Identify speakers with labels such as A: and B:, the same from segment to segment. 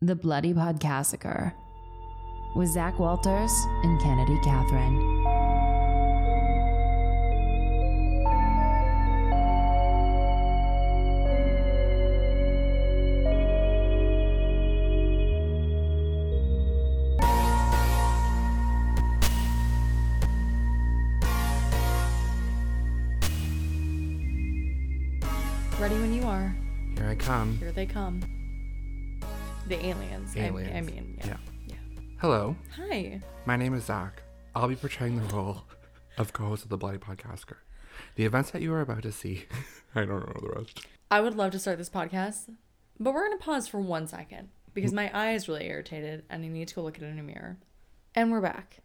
A: The Bloody Podcassacre with Zach Walters and Kennedy Catherine.
B: Ready when you are.
C: Here I come.
B: Here they come. The aliens. I- I, mean, yeah.
C: Yeah.
B: yeah.
C: Hello,
B: Hi.
C: my name is Zach. I'll be portraying the role of co-host of the Bloody Podcassacre. The events that you are about to see, I don't know the rest.
B: I would love to start this podcast, but we're going to pause for one second because my eye is really irritated and I need to go look at it in a mirror. And we're back.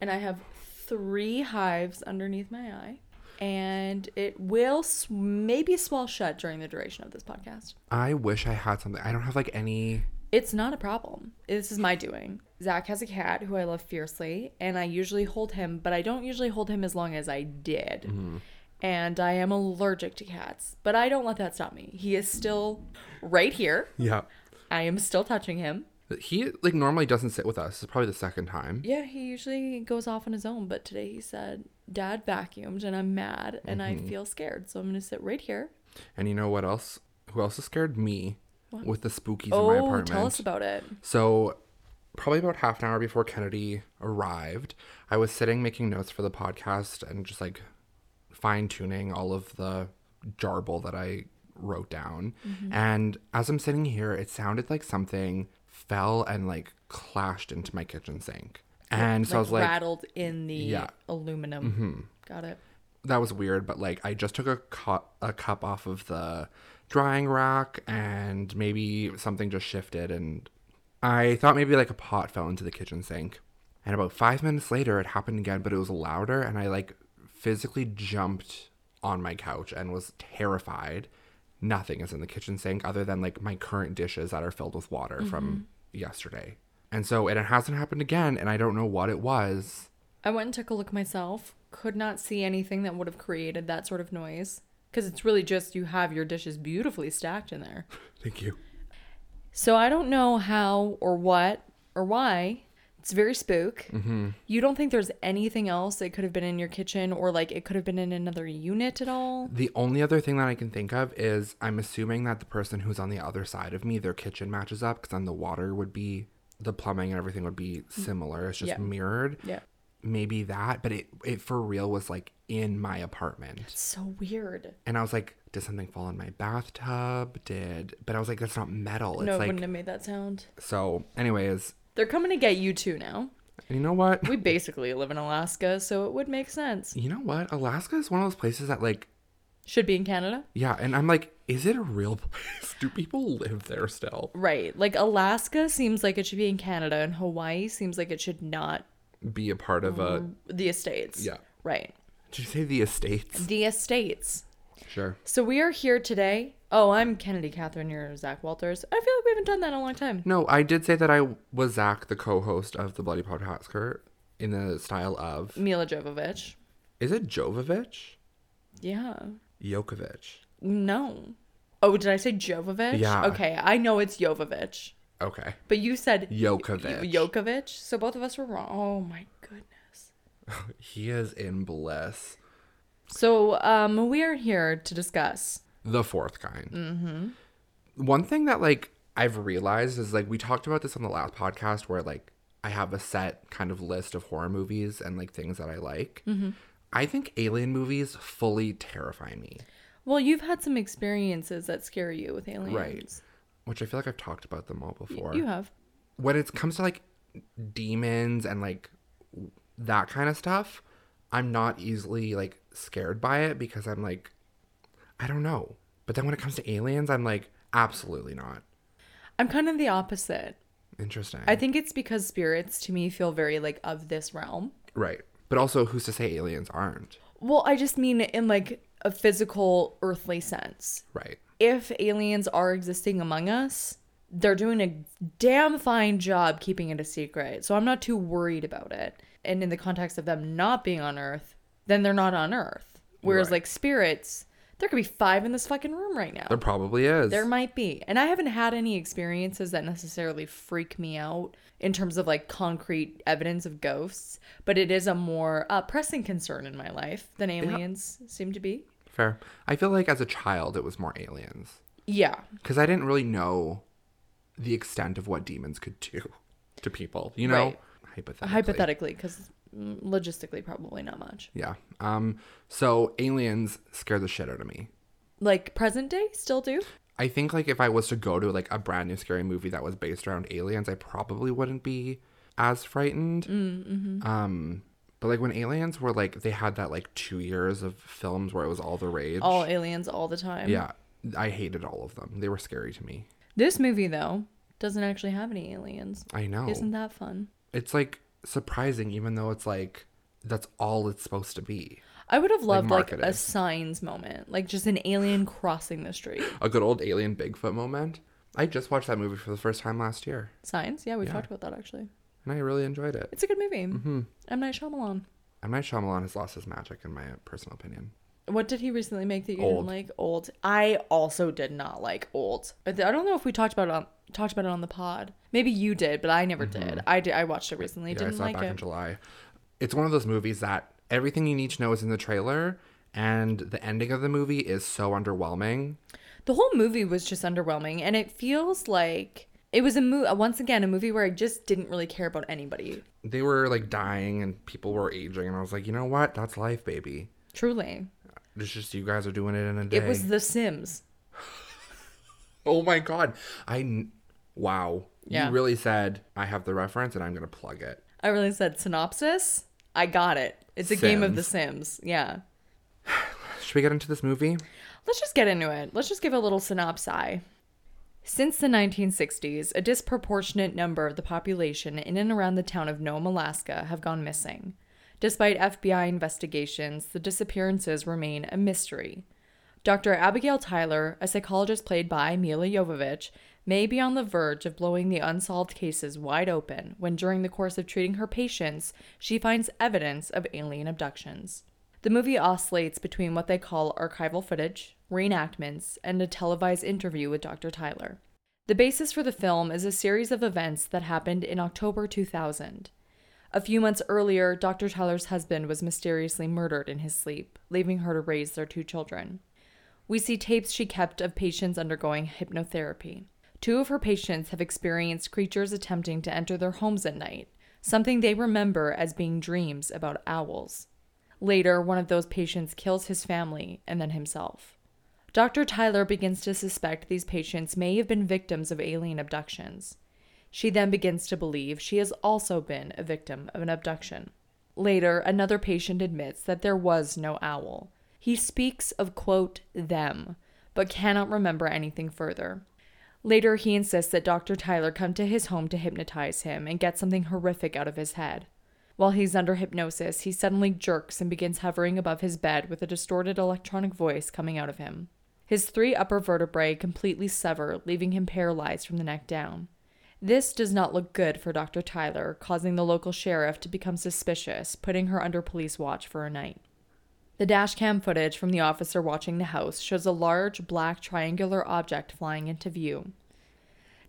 B: And I have three hives underneath my eye. And it will maybe swell shut during the duration of this podcast.
C: I wish I had something. I don't have like any.
B: It's not a problem. This is my doing. Zach has a cat who I love fiercely, and I usually hold him, but I don't usually hold him as long as I did. Mm-hmm. And I am allergic to cats, but I don't let that stop me. He is still right here.
C: Yeah.
B: I am still touching him.
C: He like normally doesn't sit with us. It's probably the second time.
B: Yeah, he usually goes off on his own, but today he said, Dad vacuumed, and I'm mad, and I mm-hmm. feel scared, so I'm going to sit right here.
C: And you know what else? Who else is scared me with the spookies in my
B: Oh,
C: apartment?
B: tell us about it.
C: So, probably about half an hour before Kennedy arrived, I was sitting making notes for the podcast and just like fine tuning all of the jarble that I wrote down. Mm-hmm. And as I'm sitting here, it sounded like something fell and like clashed into my kitchen sink. And so I was like,
B: rattled in the
C: Yeah.
B: aluminum. Mm-hmm. Got it.
C: that was weird, but like I just took a cup a cup off of the drying rack and maybe something just shifted and I thought maybe like a pot fell into the kitchen sink. And about 5 minutes later it happened again, but it was louder and I like physically jumped on my couch and was terrified. Nothing is in the kitchen sink other than like my current dishes that are filled with water mm-hmm. from yesterday. And so and it hasn't happened again and I don't know what it was.
B: I went and took a look myself. Could not see anything that would have created that sort of noise. Because it's really just you have your dishes beautifully stacked in there.
C: Thank you.
B: So I don't know how or what or why. It's very spook. Mm-hmm. You don't think there's anything else that could have been in your kitchen or like it could have been in another unit at all?
C: The only other thing that I can think of is I'm assuming that the person who's on the other side of me, their kitchen matches up because then the water would be, the plumbing and everything would be similar. It's just
B: Yeah.
C: mirrored.
B: Yeah.
C: Maybe that, but it, it for real was like in my apartment.
B: So weird.
C: And I was like, did something fall in my bathtub? Did, but I was like, that's not metal. It's
B: no, it
C: like,
B: wouldn't have made that sound.
C: so, anyways,
B: They're coming to get you too now.
C: and you know what?
B: We basically live in Alaska, so it would make sense.
C: You know what? Alaska is one of those places that like,
B: Should be in Canada.
C: yeah, and I'm like, is it a real place? Do people live there still?
B: Right. Like Alaska seems like it should be in Canada and Hawaii seems like it should not
C: Be a part of a, mm,
B: the estates.
C: yeah.
B: Right.
C: Did you say the estates?
B: The estates.
C: Sure.
B: So we are here today. Oh, I'm Kennedy Catherine. You're Zach Walters. I feel like we haven't done that in a long time.
C: No, I did say that I was Zach, the co-host of the Bloody Podcassacre, in the style of
B: Milla Jovovich.
C: is it Jovovich?
B: Yeah.
C: Jokovic.
B: No. Oh, did I say Jovovich?
C: Yeah.
B: Okay, I know it's Jovovich.
C: Okay.
B: But you said
C: Jokovic.
B: Jokovic. So both of us were wrong. Oh my goodness.
C: He is in bliss.
B: So um, we are here to discuss.
C: The fourth kind. Mm-hmm. One thing that like I've realized is like we talked about this on the last podcast where like I have a set kind of list of horror movies and like things that I like. Mm-hmm. I think alien movies fully terrify me.
B: Well, you've had some experiences that scare you with aliens.
C: Right. Which I feel like I've talked about them all before.
B: You have.
C: when it comes to like demons and like that kind of stuff, I'm not easily like scared by it because I'm like, I don't know. But then when it comes to aliens, I'm like, absolutely not.
B: I'm kind of the opposite.
C: Interesting.
B: I think it's because spirits to me feel very like of this realm.
C: right. But also, who's to say aliens aren't?
B: Well, I just mean in like a physical earthly sense.
C: Right.
B: If aliens are existing among us, they're doing a damn fine job keeping it a secret. So I'm not too worried about it. And in the context of them not being on Earth, then they're not on Earth. Whereas
C: Right.
B: like spirits, There could be five in this fucking room right now.
C: There probably is.
B: There might be. And I haven't had any experiences that necessarily freak me out in terms of like concrete evidence of ghosts, but it is a more uh, pressing concern in my life than aliens seem to be.
C: Fair. I feel like as a child, it was more aliens
B: Yeah.
C: because I didn't really know the extent of what demons could do to people. You know,
B: Right.
C: Hypothetically.
B: Hypothetically, because logistically, probably not much.
C: Yeah. Um. So aliens scare the shit out of me.
B: Like present day, still do?
C: I think like if I was to go to like a brand new scary movie that was based around aliens, I probably wouldn't be as frightened.
B: Mm-hmm.
C: Um, but like when aliens were like they had that like two years of films where it was all the rage.
B: All aliens all the time.
C: yeah, I hated all of them. They were scary to me.
B: This movie, though, doesn't actually have any aliens.
C: I know.
B: Isn't that fun?
C: It's like surprising, even though it's like that's all it's supposed to be.
B: I would have loved like,
C: marketed.
B: a signs moment, like just an alien crossing the street.
C: A good old alien Bigfoot moment. I just watched that movie for the first time last year,
B: Signs? Yeah, we
C: Yeah.
B: talked about that actually.
C: and I really enjoyed it.
B: It's a good movie.
C: Mm-hmm.
B: M Night Shyamalan.
C: M Night Shyamalan has lost his magic, in my personal opinion.
B: What did he recently make that you
C: Old.
B: didn't like? Old. I also did not like Old. I don't know if we talked about it on talked about it on the pod. Maybe you did, but I never did. I did. I watched it recently.
C: Mm-hmm. Yeah, I
B: didn't
C: saw it
B: like
C: back in. July. It's one of those movies that everything you need to know is in the trailer, and the ending of the movie is so underwhelming.
B: The whole movie was just underwhelming, and it feels like it was a movie. Once again, a movie where I just didn't really care about anybody.
C: They were like dying, and people were aging, and I was like, you know what? That's life, baby.
B: Truly,
C: It's just you guys are doing it in a day.
B: it was The Sims.
C: oh my god! I wow.
B: Yeah.
C: You really said I have the reference, and I'm gonna plug it.
B: I really said synopsis. I got it. It's a game of The
C: Sims.
B: Sims. Yeah.
C: Should we get into this movie?
B: Let's just get into it. Let's just give a little synopsis. Since the 1960s, a disproportionate number of the population in and around the town of Nome, Alaska have gone missing. Despite FBI investigations, the disappearances remain a mystery. Dr. Abigail Tyler, a psychologist played by Milla Jovovich, may be on the verge of blowing the unsolved cases wide open when, during the course of treating her patients, she finds evidence of alien abductions. The movie oscillates between what they call archival footage, reenactments, and a televised interview with Dr. Tyler. The basis for the film is a series of events that happened in October 2000. A few months earlier, Dr. Tyler's husband was mysteriously murdered in his sleep, leaving her to raise their two children. We see tapes she kept of patients undergoing hypnotherapy. Two of her patients have experienced creatures attempting to enter their homes at night, something they remember as being dreams about owls. Later, one of those patients kills his family and then himself. Dr. Tyler begins to suspect these patients may have been victims of alien abductions. She then begins to believe she has also been a victim of an abduction. Later, another patient admits that there was no owl. He speaks of, quote, them, but cannot remember anything further. Later, he insists that Dr. Tyler come to his home to hypnotize him and get something horrific out of his head. While he's under hypnosis, he suddenly jerks and begins hovering above his bed with a distorted electronic voice coming out of him. His three upper vertebrae completely sever, leaving him paralyzed from the neck down. This does not look good for Dr. Tyler, causing the local sheriff to become suspicious, putting her under police watch for a night. The dashcam footage from the officer watching the house shows a large black triangular object flying into view.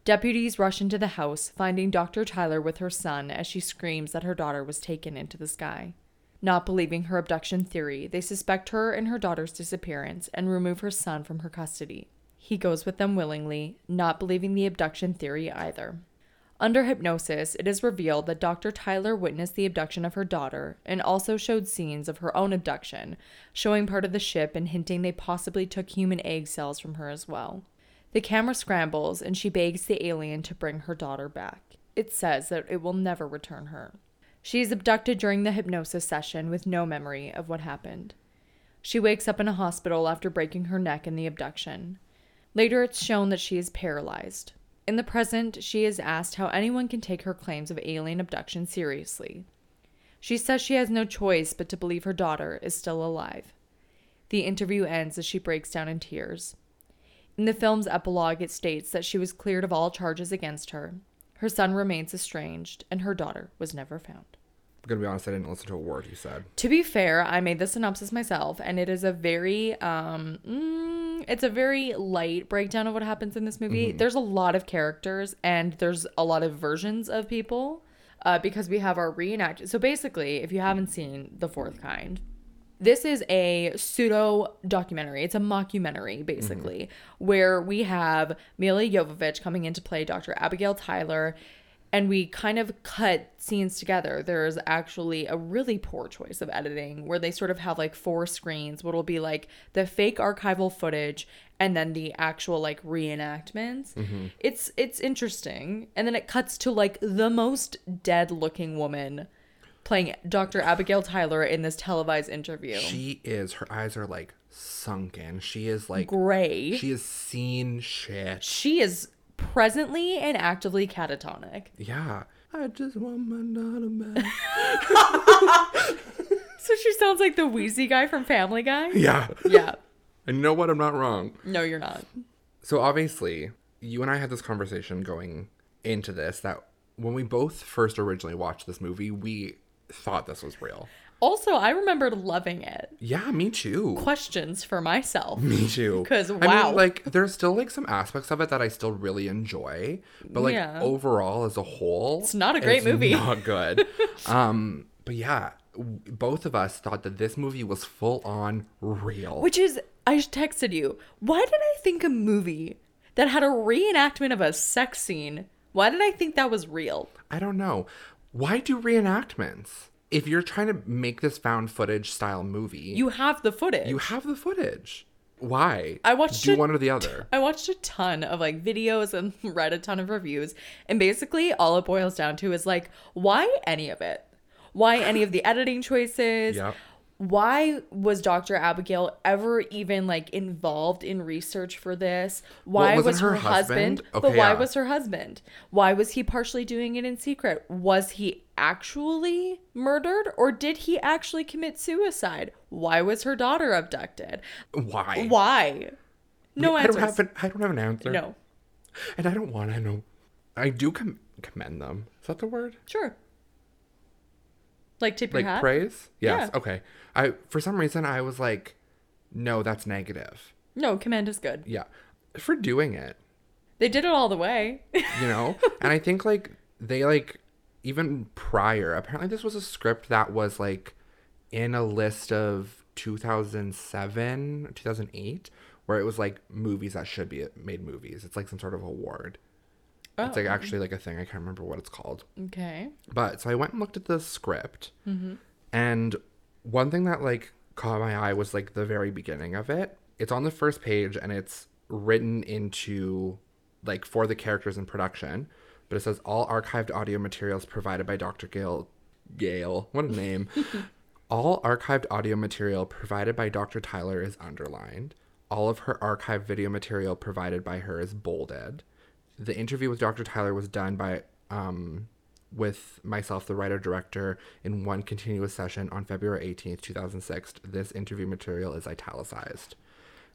B: Deputies rush into the house, finding Dr. Tyler with her son as she screams that her daughter was taken into the sky. Not believing her abduction theory, they suspect her and her daughter's disappearance and remove her son from her custody. He goes with them willingly, not believing the abduction theory either. Under hypnosis, it is revealed that Dr. Tyler witnessed the abduction of her daughter and also showed scenes of her own abduction, showing part of the ship and hinting they possibly took human egg cells from her as well. The camera scrambles and she begs the alien to bring her daughter back. It says that it will never return her. She is abducted during the hypnosis session with no memory of what happened. She wakes up in a hospital after breaking her neck in the abduction. Later, it's shown that she is paralyzed. In the present, she is asked how anyone can take her claims of alien abduction seriously. She says she has no choice but to believe her daughter is still alive. The interview ends as she breaks down in tears. In the film's epilogue, it states that she was cleared of all charges against her. Her son remains estranged, and her daughter was never found.
C: I'm gonna be honest, I didn't listen to a word you said.
B: To be fair, I made the synopsis myself, and it is a very, um, mm, it's a very light breakdown of what happens in this movie. There's a lot of characters, and there's a lot of versions of people, uh, because we have our reenact. So basically, if you haven't seen The Fourth Kind, this is a pseudo documentary. It's a mockumentary, basically, where we have Milla Jovovich coming in to play Dr. Abigail Tyler, and we kind of cut scenes together. There's actually a really poor choice of editing where they sort of have like four screens, what will be like the fake archival footage and then the actual like reenactments. Mm-hmm. It's it's interesting. And then it cuts to like the most dead looking woman playing Dr. Abigail Tyler in this televised interview.
C: She is. Her eyes are like sunken. She is like.
B: Gray.
C: She has seen shit.
B: she is presently and actively catatonic.
C: Yeah. I just want my back.
B: So she sounds like the Wheezy guy from Family Guy.
C: yeah.
B: Yeah.
C: And you know what? I'm not wrong.
B: No, you're not.
C: So obviously, you and I had this conversation going into this that when we both first originally watched this movie, we thought this was real.
B: Also, I remembered loving it.
C: Yeah, me too.
B: Questions for myself.
C: Me too.
B: 'Cause,
C: I
B: wow.
C: mean, like, there's still like some aspects of it that I still really enjoy, but like
B: Yeah.
C: overall as a whole,
B: It's not a great movie.
C: Not good. um, but yeah, w- both of us thought that this movie was full on real.
B: Which is, I texted you. Why did I think a movie that had a reenactment of a sex scene? Why did I think that was real?
C: I don't know. Why do reenactments? If you're trying to make this found footage style movie,
B: You have the footage.
C: you have the footage. Why?
B: I watched
C: do
B: it-
C: one or the other.
B: I watched a ton of like videos and read a ton of reviews, and basically all it boils down to is like, why any of it? Why any of the editing choices?
C: Yep.
B: Why was Dr. Abigail ever even like involved in research for this? Why was
C: her
B: her husband?
C: husband?
B: but why
C: yeah.
B: was her husband? Why was he partially doing it in secret? Was he actually murdered or did he actually commit suicide? Why was her daughter abducted?
C: Why?
B: Why? No
C: I
B: answers.
C: don't have an, I don't have an answer.
B: no.
C: And I don't want to know. I do com- commend them. Is that the word?
B: Sure. Like tip your
C: Like
B: hat?
C: praise? Yes.
B: Yeah.
C: Okay. I for some reason I was like, no, that's negative.
B: No, command is good.
C: Yeah. For doing it,
B: They did it all the way.
C: you know? and I think like they like even prior, apparently this was a script that was like in a list of 2007, 2008 where it was like movies that should be made movies. It's like some sort of award. It's like
B: Oh.
C: actually like a thing. I can't remember what it's called.
B: okay.
C: But so I went and looked at the script, mm-hmm. and one thing that like caught my eye was like the very beginning of it. It's on the first page, and it's written into like for the characters in production. But it says all archived audio materials provided by Dr. Gale. Gale, what a name! all archived audio material provided by Dr. Tyler is underlined. All of her archived video material provided by her is bolded. The interview with Dr. Tyler was done by um, with myself, the writer director, in one continuous session on February 18th, 2006. This interview material is italicized.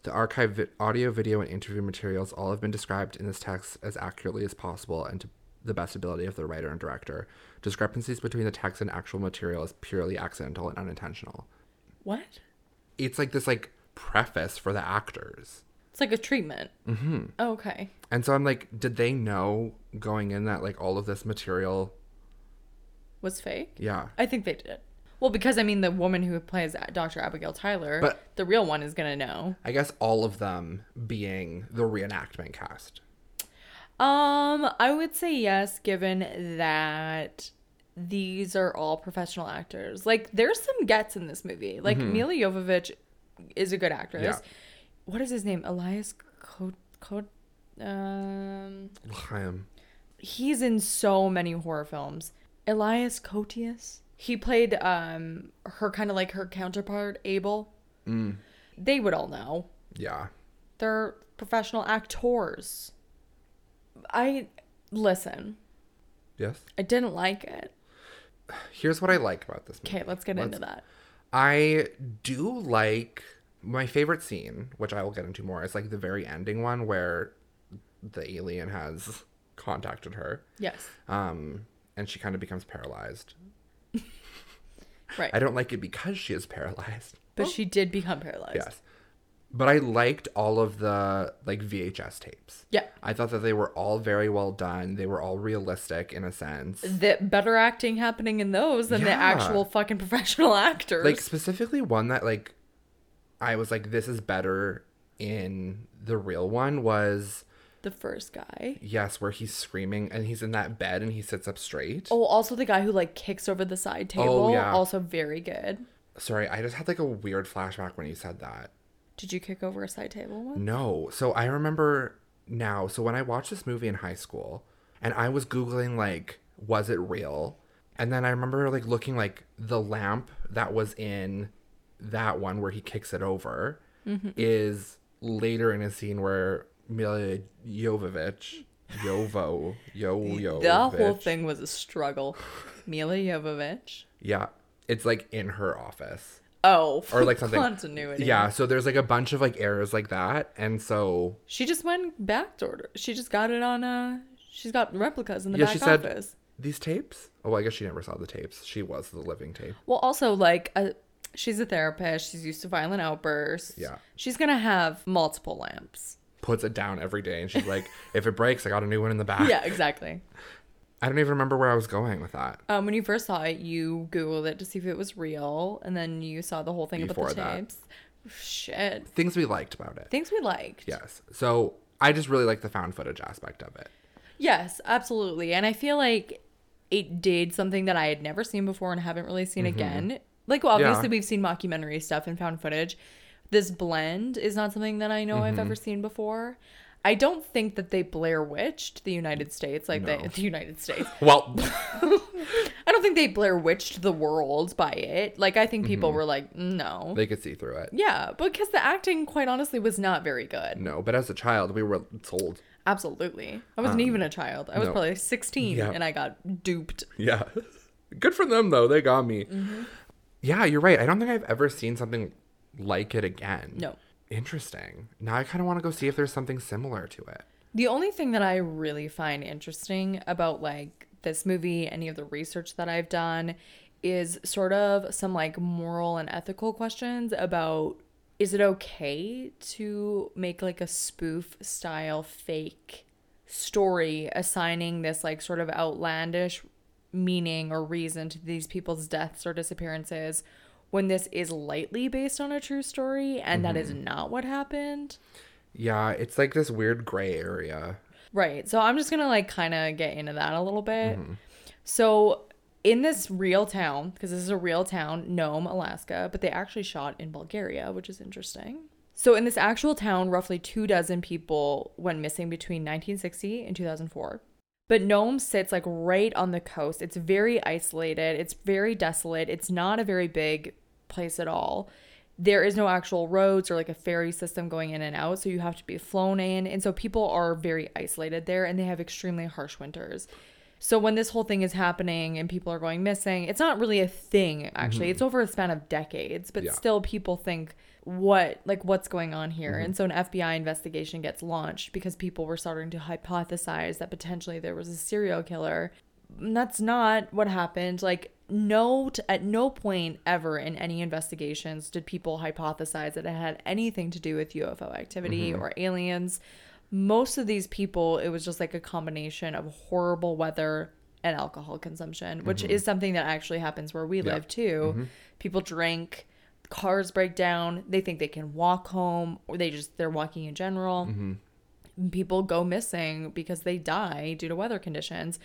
C: The archived vi- audio, video, and interview materials all have been described in this text as accurately as possible and to the best ability of the writer and director. Discrepancies between the text and actual material is purely accidental and unintentional.
B: What?
C: It's like this like preface for the actors.
B: It's like a treatment. Mm-hmm. okay.
C: And so I'm like, did they know going in that like all of this material?
B: Was fake?
C: Yeah.
B: I think they did. Well, because I mean, the woman who plays Dr. Abigail Tyler,
C: But-
B: the real one is gonna know.
C: I guess all of them being the reenactment cast.
B: Um, I would say yes, given that these are all professional actors. Like, there's some gets in this movie. Like, Milla Jovovich is a good actress.
C: Yeah.
B: What is his name? Elias Code. Code. Um,
C: Chaim.
B: he's in so many horror films. Elias Koteas. He played um her kind of like her counterpart, Abel.
C: Mm.
B: They would all know.
C: Yeah.
B: They're professional actors. I listen.
C: Yes.
B: I didn't like it.
C: Here's what I like about this movie.
B: Okay, let's get into that.
C: I do like my favorite scene, which I will get into more, is like the very ending one where the alien has contacted her.
B: Yes.
C: Um, and she kind of becomes paralyzed.
B: Right.
C: I don't like it because she is paralyzed.
B: but she did become paralyzed.
C: Yes. But I liked all of the like VHS tapes.
B: Yeah.
C: I thought that they were all very well done. They were all realistic in a sense.
B: The better acting happening in those than the actual fucking professional actors.
C: Like specifically one that like I was like this is better in the real one was
B: the first guy.
C: yes where he's screaming and he's in that bed and he sits up straight.
B: Oh, also the guy who like kicks over the side oh, table.
C: Oh, yeah.
B: Also very good.
C: Sorry, I just had like a weird flashback when you said that.
B: Did you kick over a side table one?
C: No. So I remember now. So when I watched this movie in high school and I was Googling, like, was it real? And then I remember, like, looking, like, the lamp that was in that one where he kicks it over is later in a scene where Milla Jovovich, Jovo, Yo Yo.
B: The whole thing was a struggle. Milla Jovovich.
C: Yeah. It's, like, in her office.
B: Oh,
C: Or, like, something.
B: continuity.
C: Yeah. So there's, like, a bunch of, like, errors like that. And so
B: She just went back to order. She just got it on uh she's got replicas in the
C: Yeah,
B: back
C: she said-
B: office.
C: these tapes? Oh, I guess she never saw the tapes. She was the living tape.
B: Well, also like uh she's a therapist. She's used to violent outbursts.
C: Yeah.
B: She's gonna have multiple lamps.
C: puts it down every day and she's like if it breaks i got a new one in the back
B: Yeah, exactly.
C: i don't even remember where i was going with that
B: Um, when you first saw it, you googled it to see if it was real, and then you saw the whole thing about
C: Before
B: the
C: that.
B: tapes. Shit,
C: things we liked about it
B: things we liked.
C: yes so i just really like the found footage aspect of it
B: Yes, absolutely. And I feel like it did something that I had never seen before and haven't really seen again. Like, well, obviously,
C: Mm-hmm. Yeah.
B: we've seen mockumentary stuff and found footage. This blend is not something that I know I've
C: Mm-hmm.
B: ever seen before. I don't think that they Blair Witched the United States, like
C: No.
B: the, the United States.
C: well
B: I don't think they Blair Witched the world by it. Like, I think people were like, no.
C: Mm-hmm. they could see through it
B: yeah, because the acting, quite honestly, was not very good.
C: no but as a child we were told
B: Absolutely. I wasn't even a child. I was
C: Um, no.
B: probably 16
C: Yeah.
B: and I got duped.
C: yeah good for them though they got me
B: Mm-hmm.
C: Yeah you're right. I don't think i've ever seen something like it again.
B: No.
C: interesting. Now i kind of want to go see if there's something similar to it.
B: The only thing that I really find interesting about like this movie, any of the research that I've done, is sort of some like moral and ethical questions about is it okay to make like a spoof style fake story assigning this like sort of outlandish meaning or reason to these people's deaths or disappearances when this is lightly based on a true story and that is mm-hmm. not what happened?
C: yeah it's like this weird gray area
B: Right. So I'm just going to like kind of get into that a little bit. Mm-hmm. So in this real town, because this is a real town, Nome, Alaska, but they actually shot in Bulgaria, which is interesting. So in this actual town, roughly two dozen people went missing between 1960 and 2004. But Nome sits like right on the coast. It's very isolated. It's very desolate. It's not a very big place at all. There is no actual roads or like a ferry system going in and out, so you have to be flown in. And so people are very isolated there and they have extremely harsh winters. So when this whole thing is happening and people are going missing, it's not really a thing actually. Mm-hmm. It's over a span of decades, but
C: Yeah.
B: still people think what like what's going on here. Mm-hmm. And so an FBI investigation gets launched because people were starting to hypothesize that potentially there was a serial killer. And that's not what happened. Like no t- at no point ever in any investigations did people hypothesize that it had anything to do with UFO activity mm-hmm. or aliens. Most of these people it was just like a combination of horrible weather and alcohol consumption which mm-hmm. is something that actually happens where we live too. People drink cars break down they think they can walk home or they just they're walking in general people go missing because they die due to weather conditions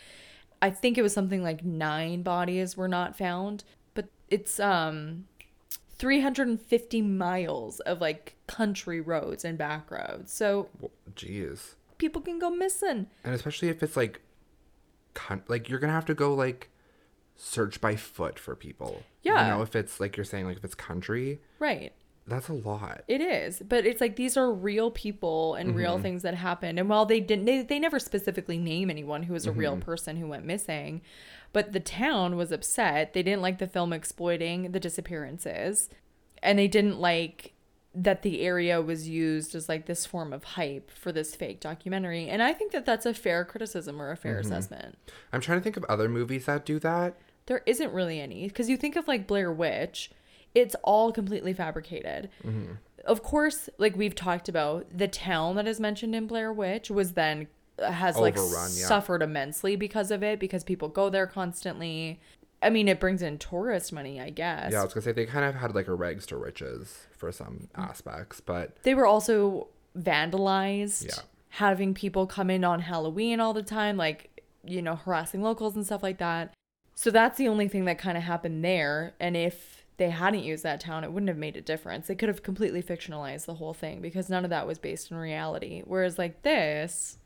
B: i think it was something like nine bodies were not found but it's um 350 miles of like country roads and back roads so
C: Jeez.
B: people can go missing.
C: And especially if it's like, con- like you're gonna have to go like search by foot for people.
B: Yeah.
C: You know, if it's like you're saying, like if it's country,
B: Right.
C: that's a lot.
B: It is. But it's like these are real people and real mm-hmm. things that happened. And while they didn't they, they never specifically name anyone who was a real mm-hmm. person who went missing, but the town was upset. They didn't like the film exploiting the disappearances. And they didn't like that the area was used as like this form of hype for this fake documentary. And I think that that's a fair criticism or a fair mm-hmm. assessment.
C: I'm trying to think of other movies that do that.
B: There isn't really any because you think of like Blair Witch, it's all completely fabricated.
C: Mm-hmm.
B: Of course, like we've talked about, the town that is mentioned in Blair Witch was then has like
C: yeah.
B: suffered immensely because of it because people go there constantly. I mean, it brings in tourist money, I guess.
C: Yeah, I was gonna say they kind of had like a rags to riches for some aspects, but
B: They were also vandalized.
C: Yeah.
B: Having people come in on Halloween all the time, like, you know, harassing locals and stuff like that. So that's the only thing that kind of happened there. And if they hadn't used that town, it wouldn't have made a difference. They could have completely fictionalized the whole thing because none of that was based in reality. Whereas, like this,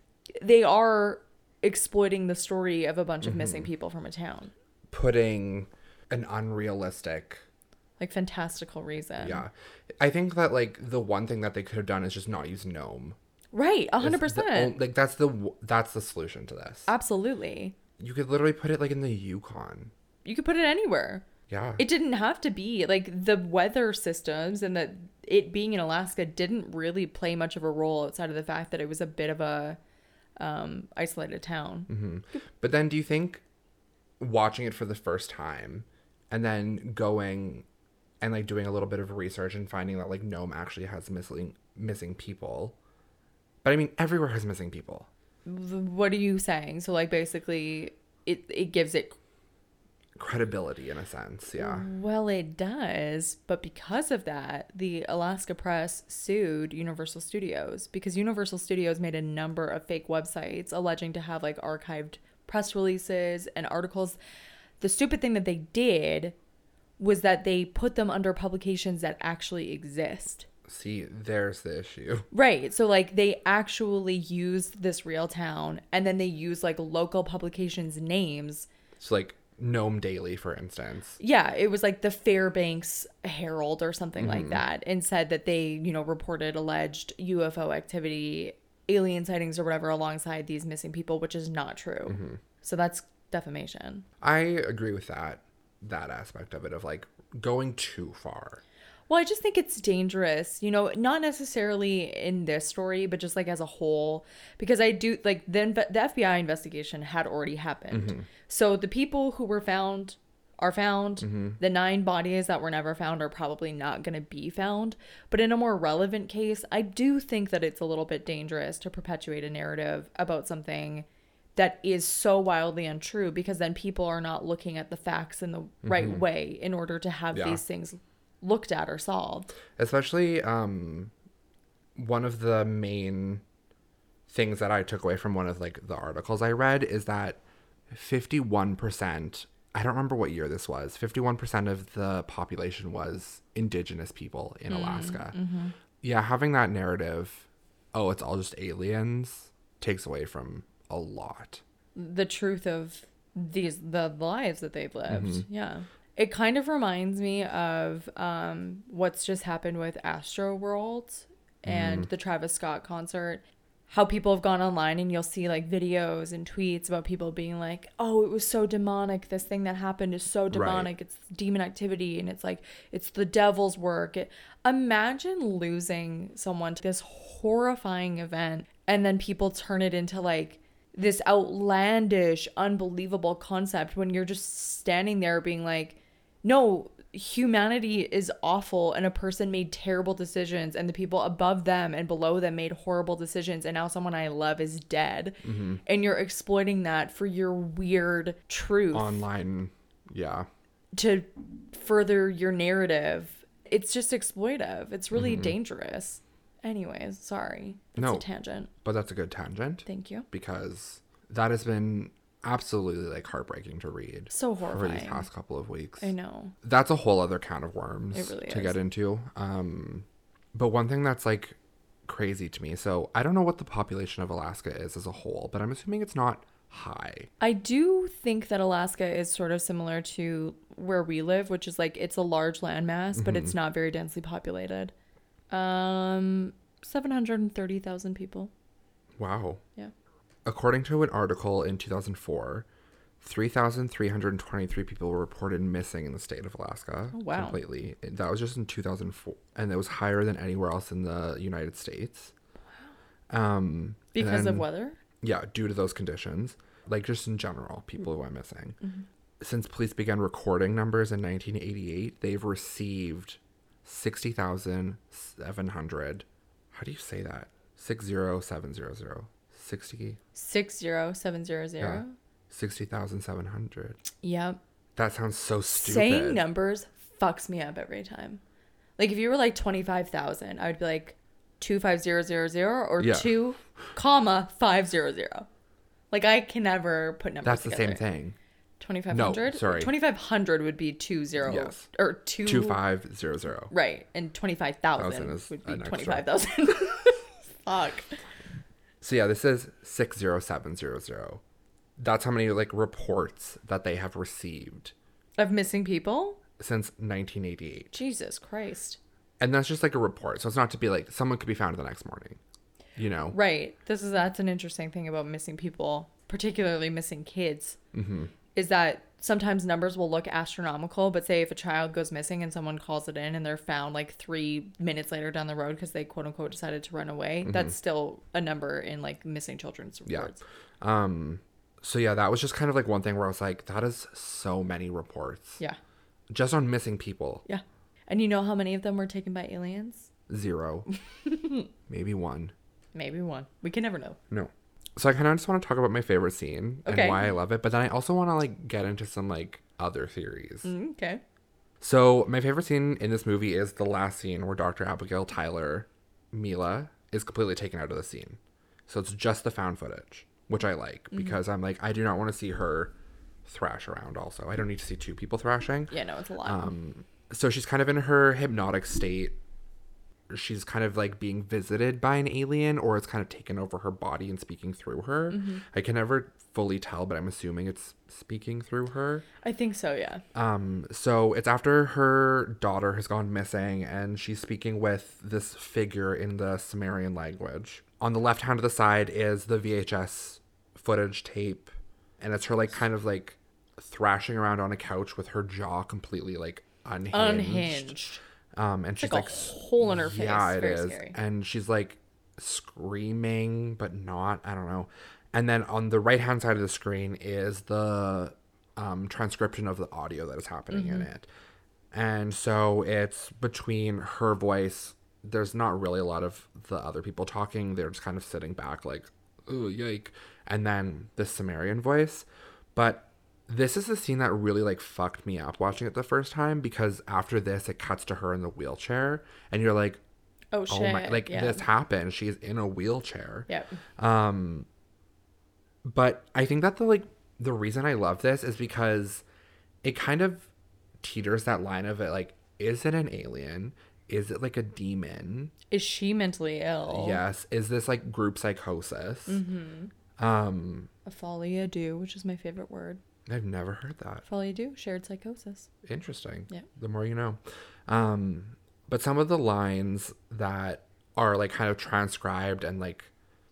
B: they are exploiting the story of a bunch of mm-hmm. missing people from a town.
C: putting an unrealistic
B: Like, fantastical reason.
C: yeah. I think that like the one thing that they could have done is just not use Nome.
B: Right. A
C: Is
B: hundred
C: the
B: percent.
C: on- Like that's the that's the solution to this.
B: Absolutely.
C: You could literally put it like in the Yukon.
B: You could put it anywhere.
C: Yeah.
B: it didn't have to be like the weather systems and that it being in Alaska didn't really play much of a role outside of the fact that it was a bit of a um, isolated town.
C: Mm-hmm. But then do you think watching it for the first time and then going and like doing a little bit of research and finding that like Nome actually has missing missing people. But I mean everywhere has missing people.
B: What are you saying? So like basically it it gives it
C: Credibility in a sense, yeah.
B: well it does, but because of that, the Alaska Press sued Universal Studios because Universal Studios made a number of fake websites alleging to have like archived press releases and articles. The stupid thing that they did was that they put them under publications that actually exist.
C: See, there's the issue.
B: Right. So like they actually used this real town and then they used like local publications names.
C: So like Nome Daily, for instance.
B: Yeah, it was like the Fairbanks Herald or something like mm-hmm. that and said that they, you know, reported alleged UFO activity, alien sightings or whatever alongside these missing people, which is not true. Mm-hmm. So that's defamation.
C: I agree with that that aspect of it of like going too far.
B: Well, I just think it's dangerous, you know, not necessarily in this story, but just like as a whole, because I do like then the FBI investigation had already happened. Mm-hmm. So the people who were found are found. Mm-hmm. The nine bodies that were never found are probably not going to be found. But in a more relevant case, I do think that it's a little bit dangerous to perpetuate a narrative about something that is so wildly untrue because then people are not looking at the facts in the right mm-hmm. way in order to have
C: Yeah.
B: these things looked at or solved.
C: Especially um one of the main things that I took away from one of like the articles I read is that 51% I don't remember what year this was. 51% of the population was indigenous people in Alaska. Yeah, having that narrative, oh, it's all just aliens takes away from a lot.
B: The truth of these the lives that they've lived.
C: Mm-hmm.
B: Yeah. It kind of reminds me of um, what's just happened with Astro World and
C: Mm-hmm.
B: the Travis Scott concert. How people have gone online and you'll see like videos and tweets about people being like, "Oh, it was so demonic. This thing that happened is so demonic. It's demon activity, and it's like it's the devil's work." It, imagine losing someone to this horrifying event, and then people turn it into like this outlandish, unbelievable concept when you're just standing there being like, no, humanity is awful and a person made terrible decisions and the people above them and below them made horrible decisions and now someone I love is dead. Mm-hmm. And you're exploiting that for your weird truth
C: Online, yeah.
B: to further your narrative. It's just exploitive. It's really mm-hmm. dangerous. Anyways, sorry. It's
C: No.
B: a tangent.
C: But that's a good tangent.
B: Thank you.
C: because that has been absolutely like heartbreaking to read
B: So horrible
C: over these past couple of weeks.
B: I know.
C: That's a whole other can of worms
B: really
C: to
B: is.
C: get into. Um, but one thing that's like crazy to me. So I don't know what the population of Alaska is as a whole, but I'm assuming it's not high.
B: I do think that Alaska is sort of similar to where we live, which is like it's a large landmass, but it's not very densely populated. Um, seven hundred and thirty thousand people.
C: Wow.
B: Yeah.
C: According to an article in 2004, 3,323 people were reported missing in the state of Alaska.
B: Oh, wow.
C: Completely. That was just in 2004. And it was higher than anywhere else in the United States. Um, and
B: Because of weather?
C: Yeah, due to those conditions. Like just in general, people who went missing.
B: Mm-hmm.
C: since police began recording numbers in 1988, they've received 60,700. How do you say that? 60700. 60,
B: Six zero seven zero zero.
C: 60,700.
B: Yep.
C: That sounds so stupid.
B: Saying numbers fucks me up every time. Like if you were like twenty five thousand, I would be like two five zero zero zero or
C: Yeah.
B: two comma five zero zero. Like I can never put numbers.
C: That's the same thing.
B: Twenty five hundred.
C: No, sorry.
B: Twenty five hundred would be two zero
C: Yes.
B: or two
C: 2500.
B: Right, and twenty five thousand
C: Thousand
B: would be twenty five thousand. Fuck.
C: So yeah, this is 60700. That's how many like reports that they have received
B: Of missing people.
C: since 1988.
B: Jesus Christ.
C: And that's just like a report. So it's not to be like someone could be found the next morning. You know?
B: Right. This is that's an interesting thing about missing people, particularly missing kids,
C: Mm-hmm.
B: is that sometimes numbers will look astronomical, but say if a child goes missing and someone calls it in and they're found like three minutes later down the road because they quote unquote decided to run away, that's still a number in like missing children's
C: Mm-hmm. Yeah.
B: reports.
C: Um so yeah, that was just kind of like one thing where I was like, that is so many reports.
B: Yeah.
C: Just on missing people.
B: Yeah. And you know how many of them were taken by aliens?
C: Zero. Maybe one.
B: Maybe one. We can never know.
C: No. So I kind of just want to talk about my favorite scene
B: Okay.
C: and why I love it, but then I also want to like get into some like other theories.
B: Mm, Okay.
C: So my favorite scene in this movie is the last scene where Dr. Abigail Tyler, Milla, is completely taken out of the scene. So it's just the found footage, which I like because I'm like I do not want to see her thrash around. Also, I don't need to see two people thrashing.
B: Yeah, no, it's a lot.
C: Um, so she's kind of in her hypnotic state. She's kind of like being visited by an alien, or it's kind of taken over her body and speaking through her. I can never fully tell, but I'm assuming it's speaking through her.
B: I think so, yeah.
C: Um, so it's after her daughter has gone missing, and she's speaking with this figure in the Sumerian language. On the left hand of the side is the VHS footage tape, and it's her like kind of like thrashing around on a couch with her jaw completely like unhinged.
B: Unhinged.
C: Um, and she's
B: like
C: like,
B: hole in her face.
C: Yeah, it
B: Very
C: is.
B: scary.
C: And she's like screaming, but not. I don't know. And then on the right hand side of the screen is the um, transcription of the audio that is happening in
B: Mm-hmm.
C: it. And so it's between her voice. There's not really a lot of the other people talking. They're just kind of sitting back, like, oh, yike. And then the Sumerian voice. But this is the scene that really like fucked me up watching it the first time because after this it cuts to her in the wheelchair and you're like
B: Oh shit.
C: oh my like
B: yeah.
C: this happened she's in a wheelchair
B: Yep.
C: um but i think that the like the reason i love this is because it kind of teeters that line of it like is it an alien is it like a demon
B: Is she mentally ill?
C: yes is this like group psychosis
B: Mm-hmm.
C: um
B: A folie à deux, which is my favorite word.
C: I've never heard that
B: Folie à deux, shared psychosis.
C: interesting
B: Yeah.
C: the more you know um but some of the lines that are like kind of transcribed and like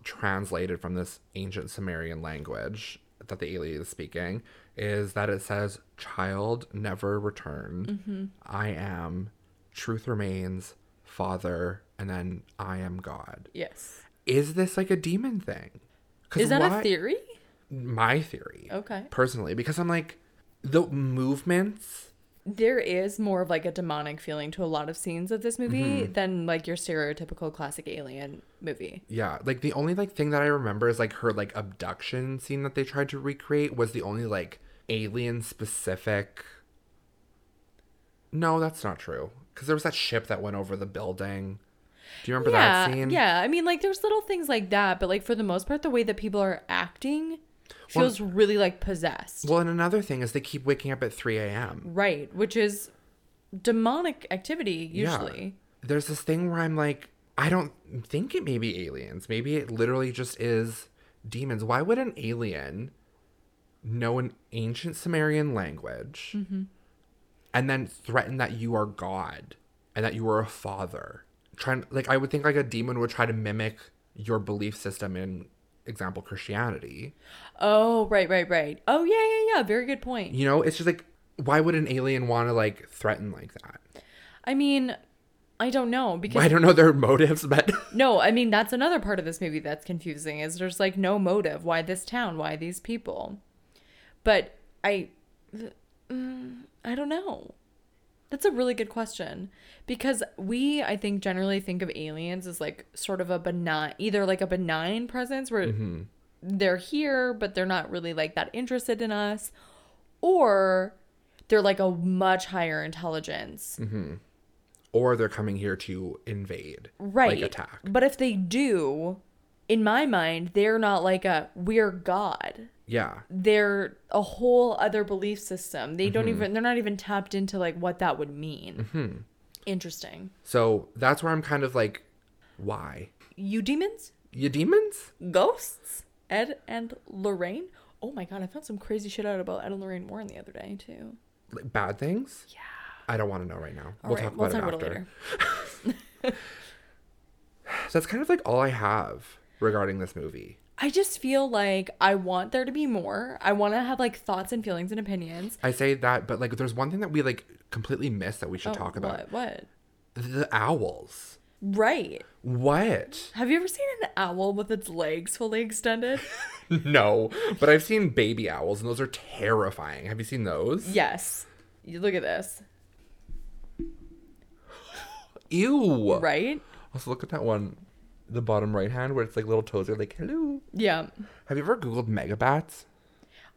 C: translated from this ancient sumerian language that the alien is speaking is that it says child never returned i am truth remains father and then i am god
B: Yes.
C: is this like a demon thing?
B: Is that
C: why-
B: a theory?
C: My theory
B: Okay.
C: personally because i'm like the movements
B: There is more of like a demonic feeling to a lot of scenes of this movie
C: Mm-hmm.
B: than like your stereotypical classic alien movie.
C: Yeah, like the only like thing that I remember is like her like abduction scene that they tried to recreate was the only like alien specific. No, that's not true. Because there was that ship that went over the building. Do you remember
B: yeah,
C: that scene?
B: yeah. I mean, like there's little things like that, but like for the most part, the way that people are acting
C: Well-
B: feels really like possessed.
C: Well, and another thing is they keep waking up at three a.m.
B: right, which is demonic activity usually.
C: Yeah. There's this thing where I'm like, I don't think it may be aliens. Maybe it literally just is demons. Why would an alien know an ancient Sumerian language
B: Mm-hmm.
C: and then threaten that you are God and that you are a father? Trying like I would think like a demon would try to mimic your belief system in example Christianity.
B: Oh, right, right, right. Oh, yeah, yeah, yeah. Very good point.
C: You know, it's just like why would an alien want to like threaten like that?
B: I mean, I don't know because
C: I don't know their motives, but
B: no, I mean that's another part of this movie that's confusing is there's like no motive. Why this town? Why these people? But I, th- mm, I don't know. That's a really good question because we, I think, generally think of aliens as like sort of a benign, either like a benign presence where mm-hmm. they're here but they're not really like that interested in us, or they're like a much higher intelligence. Mm-hmm.
C: Or they're coming here to invade,
B: right
C: Like attack.
B: but if they do in my mind they're not like a we're god
C: Yeah,
B: they're a whole other belief system they
C: Mm-hmm.
B: don't even they're not even tapped into like what that would mean
C: Mm-hmm.
B: interesting
C: so that's where I'm kind of like, why?
B: you demons
C: You demons?
B: ghosts ed and lorraine oh my god i found some crazy shit out about ed and lorraine warren the other day too
C: Like, bad things?
B: yeah
C: I don't want to know right now.
B: All
C: we'll
B: right,
C: talk about it after. That's kind of like all I have regarding this movie.
B: I just feel like I want there to be more. I want to have like thoughts and feelings and opinions.
C: I say that, but like, there's one thing that we like completely missed that we should
B: Oh,
C: talk about:
B: What? What?
C: the owls.
B: Right.
C: What?
B: Have you ever seen an owl with its legs fully extended?
C: no, but I've seen baby owls, and those are terrifying. Have you seen those?
B: yes. You look at this.
C: Ew.
B: Right?
C: Also, look at that one, the bottom right hand, where it's like little toes are like hello.
B: Yeah.
C: Have you ever googled megabats?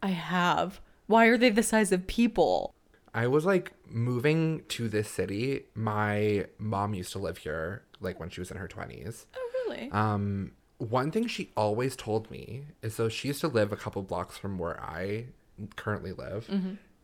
B: I have. Why are they the size of people?
C: I was like moving to this city. My mom used to live here, like when she was in her twenties.
B: Oh, really?
C: Um, one thing she always told me is so she used to live a couple blocks from where I currently live.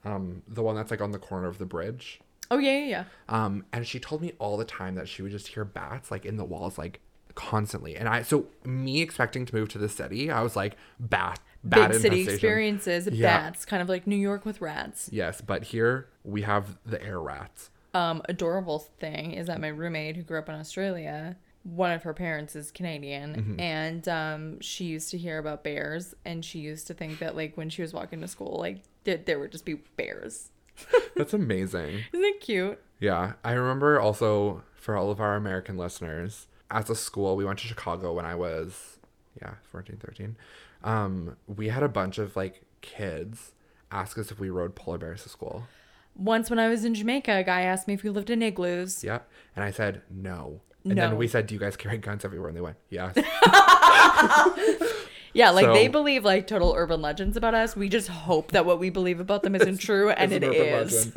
C: Um, the one that's like on the corner of the bridge.
B: oh, yeah, yeah, yeah.
C: Um, and she told me all the time that she would just hear bats like in the walls, like constantly. And I, so me expecting to move to the city, I was like, bat, bat
B: Big city experiences,
C: Yeah.
B: bats, kind of like New York with rats.
C: Yes, but here we have the air rats.
B: Um, adorable thing is that my roommate who grew up in Australia, one of her parents is Canadian,
C: Mm-hmm.
B: and um, she used to hear about bears, and she used to think that like when she was walking to school, like there, there would just be bears.
C: That's amazing.
B: Isn't it cute?
C: Yeah, I remember also for all of our American listeners, as a school, we went to Chicago when I was, yeah, 14, 13. Um, we had a bunch of like kids ask us if we rode polar bears to school.
B: Once when I was in Jamaica, a guy asked me if we lived in igloos.
C: Yeah. And I said, no. And
B: No.
C: then we said, do you guys carry guns everywhere? And they went, yes.
B: Yeah, like they believe like total urban legends about us. We just hope that what we believe about them isn't true, and
C: It's
B: it
C: an
B: is.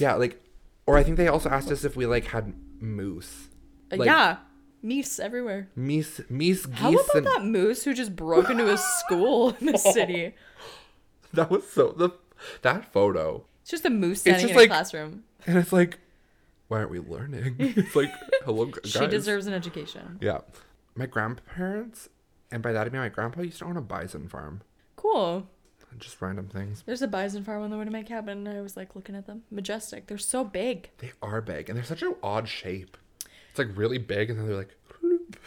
C: yeah, like, or I think they also asked us if we like had moose. Like,
B: yeah, meese everywhere.
C: Meese, meese geese.
B: How about
C: and,
B: that moose who just broke into a school in the city?
C: That was so, the that photo.
B: It's just a moose standing in
C: like-
B: a classroom.
C: And it's like, why aren't we learning? It's like, hello, guys.
B: She deserves an education.
C: Yeah. My grandparents, and by that I mean my grandpa used to own a bison farm.
B: Cool.
C: Just random things.
B: There's a bison farm on the way to my cabin. and I was like looking at them. Majestic. They're so big.
C: They are big, and they're such an odd shape. It's like really big, and then they're like,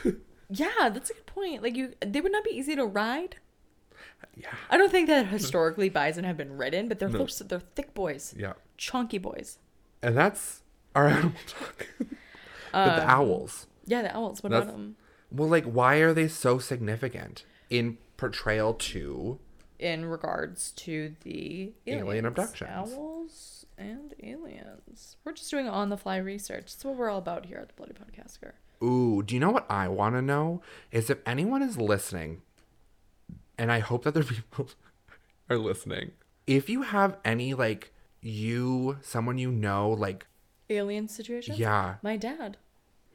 B: Yeah, that's a good point. Like you, they would not be easy to ride.
C: yeah,
B: I don't think that historically bison have been ridden, but they're
C: No.
B: they're, they're thick boys,
C: yeah.
B: chunky boys.
C: And that's our animal talk. but the um, owls.
B: Yeah, the owls. What
C: That's-
B: about them?
C: Well, like, why are they so significant in portrayal to?
B: In regards to the
C: Alien
B: aliens,
C: abductions.
B: owls and aliens. We're just doing on the fly research. That's what we're all about here at the Bloody Podcassacre.
C: Ooh, do you know what I want to know? Is if anyone is listening, and I hope that there people are listening. If you have any like you, someone you know, like
B: Alien situation.
C: yeah,
B: My dad.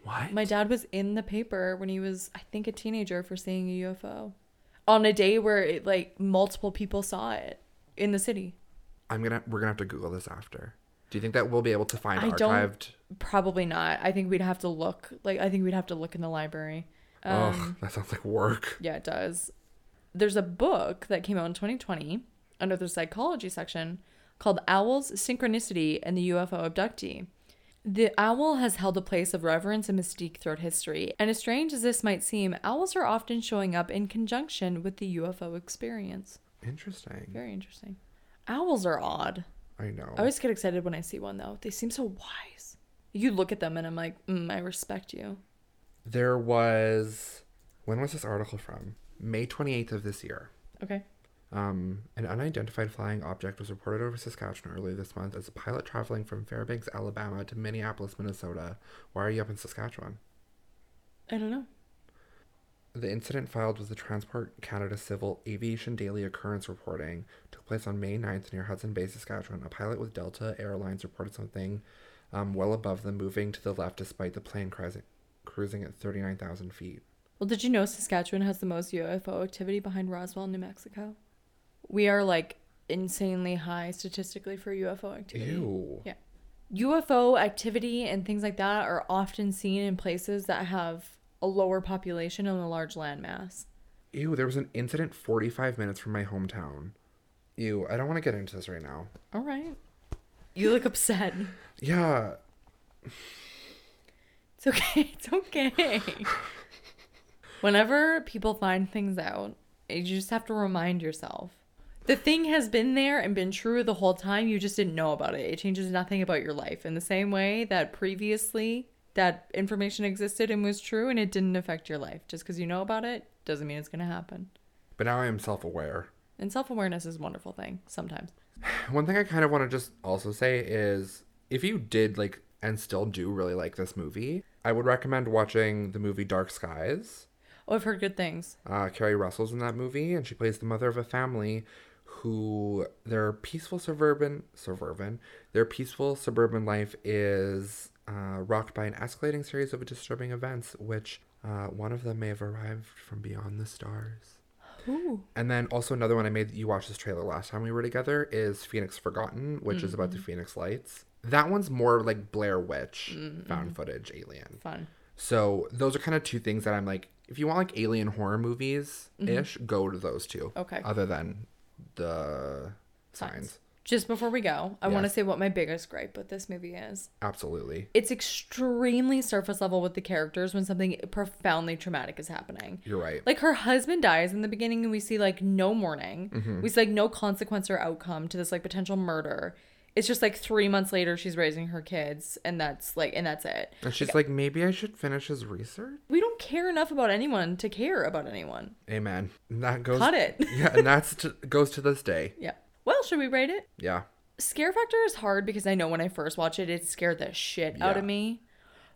C: what?
B: My dad was in the paper when he was, I think, a teenager for seeing a UFO on a day where it, like multiple people saw it in the city.
C: I'm gonna we're gonna have to Google this after. Do you think that we'll be able to find
B: I don't-
C: archived?
B: Probably not. I think we'd have to look. Like, I think we'd have to look in the library. Um,
C: Ugh, that sounds like work.
B: Yeah, it does. There's a book that came out in 2020 under the psychology section called Owls, Synchronicity, and the UFO Abductee. The owl has held a place of reverence and mystique throughout history, and as strange as this might seem, owls are often showing up in conjunction with the UFO experience.
C: Interesting.
B: Very interesting. Owls are odd.
C: I know.
B: I always get excited when I see one, though. They seem so wise. You look at them, and I'm like, mm, I respect you.
C: There was when was this article from? May 28th of this year.
B: Okay.
C: Um, an unidentified flying object was reported over Saskatchewan earlier this month as a pilot traveling from Fairbanks, Alabama to Minneapolis, Minnesota. Why are you up in Saskatchewan?
B: I don't know.
C: The incident filed with the Transport Canada Civil Aviation Daily Occurrence reporting took place on May 9th near Hudson Bay, Saskatchewan. A pilot with Delta Airlines reported something um, well above them moving to the left despite the plane cruising, cruising at 39,000 feet.
B: Well, did you know Saskatchewan has the most UFO activity behind Roswell, New Mexico? We are like insanely high statistically for UFO activity.
C: Ew.
B: Yeah. UFO activity and things like that are often seen in places that have a lower population and a large landmass.
C: Ew, there was an incident 45 minutes from my hometown. Ew, I don't want to get into this right now.
B: All right. You look upset.
C: Yeah,
B: It's okay. It's okay. Whenever people find things out, you just have to remind yourself. The thing has been there and been true the whole time. You just didn't know about it. It changes nothing about your life. In the same way that previously that information existed and was true and it didn't affect your life. Just because you know about it doesn't mean it's going to happen.
C: but now I am self aware.
B: And self awareness is a wonderful thing sometimes.
C: One thing I kind of want to just also say is if you did like and still do really like this movie, I would recommend watching the movie Dark Skies.
B: Oh, I've heard good things.
C: Uh, Keri Russell's in that movie, and she plays the mother of a family who their peaceful suburban suburban their peaceful suburban life is uh, rocked by an escalating series of disturbing events, which uh, one of them may have arrived from beyond the stars.
B: Ooh.
C: And then also another one I made you watch this trailer last time we were together is Phoenix Forgotten, which is about the Phoenix Lights. That one's more like Blair Witch, found footage alien.
B: Fun.
C: So those are kind of two things that I'm like, if you want like alien horror movies ish, go to those two.
B: Okay.
C: Other than the
B: Signs.
C: signs.
B: Just before we go, I want to say what my biggest gripe with this movie is.
C: Absolutely.
B: It's extremely surface level with the characters when something profoundly traumatic is happening.
C: You're right.
B: Like her husband dies in the beginning, and we see like no mourning.
C: Mm-hmm.
B: We see like no consequence or outcome to this like potential murder. It's just like three months later, she's raising her kids, and that's like, and that's it.
C: and she's like, maybe I should finish his research.
B: We don't care enough about anyone to care about anyone.
C: Amen. And that goes.
B: Cut it.
C: yeah, and that's to, goes to this day.
B: yeah. Well, should we rate it?
C: Yeah.
B: Scare factor is hard because I know when I first watched it, it scared the shit out of me.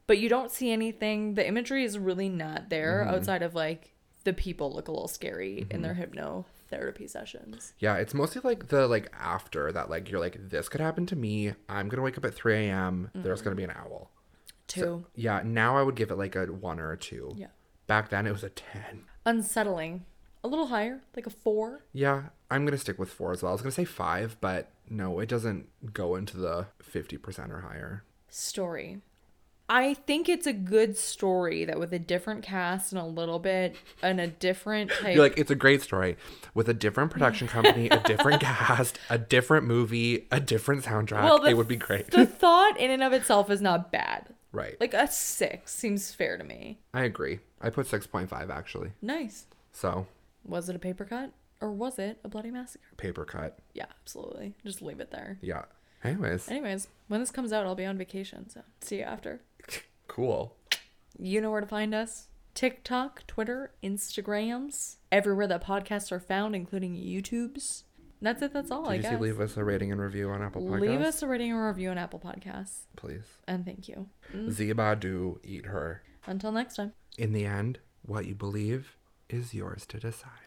B: But you don't see anything. The imagery is really not there
C: Mm-hmm.
B: outside of like the people look a little scary in their hypnotherapy sessions.
C: Yeah, it's mostly like the like after that, like you're like, this could happen to me. I'm gonna wake up at 3 a.m. There's gonna be an owl.
B: Two.
C: Yeah, now I would give it like a one or a two.
B: Yeah.
C: Back then it was a 10.
B: Unsettling. A little higher, like a four.
C: Yeah, I'm gonna stick with four as well. I was gonna say five, but no, it doesn't go into the 50% or higher.
B: Story. I think it's a good story that with a different cast and a little bit and a different type.
C: You're like, it's a great story with a different production company, a different cast, a different movie, a different soundtrack.
B: the-
C: it would be great.
B: The thought in and of itself is not bad.
C: right.
B: Like a six seems fair to me.
C: I agree. I put 6.5 actually.
B: Nice.
C: So,
B: Was it a paper cut or was it a bloody massacre?
C: paper cut.
B: Yeah, absolutely. Just leave it there.
C: Yeah. Anyways,
B: Anyways, when this comes out, I'll be on vacation. So see you after.
C: cool.
B: You know where to find us TikTok, Twitter, Instagrams, everywhere that podcasts are found, including YouTube's. That's it. That's all, I
C: Did you
B: guess.
C: see leave us a rating and review on Apple Podcasts?
B: Leave us a rating and review on Apple Podcasts.
C: please.
B: And thank you. Mm.
C: Ziba do eat her.
B: Until next time.
C: In the end, what you believe is yours to decide.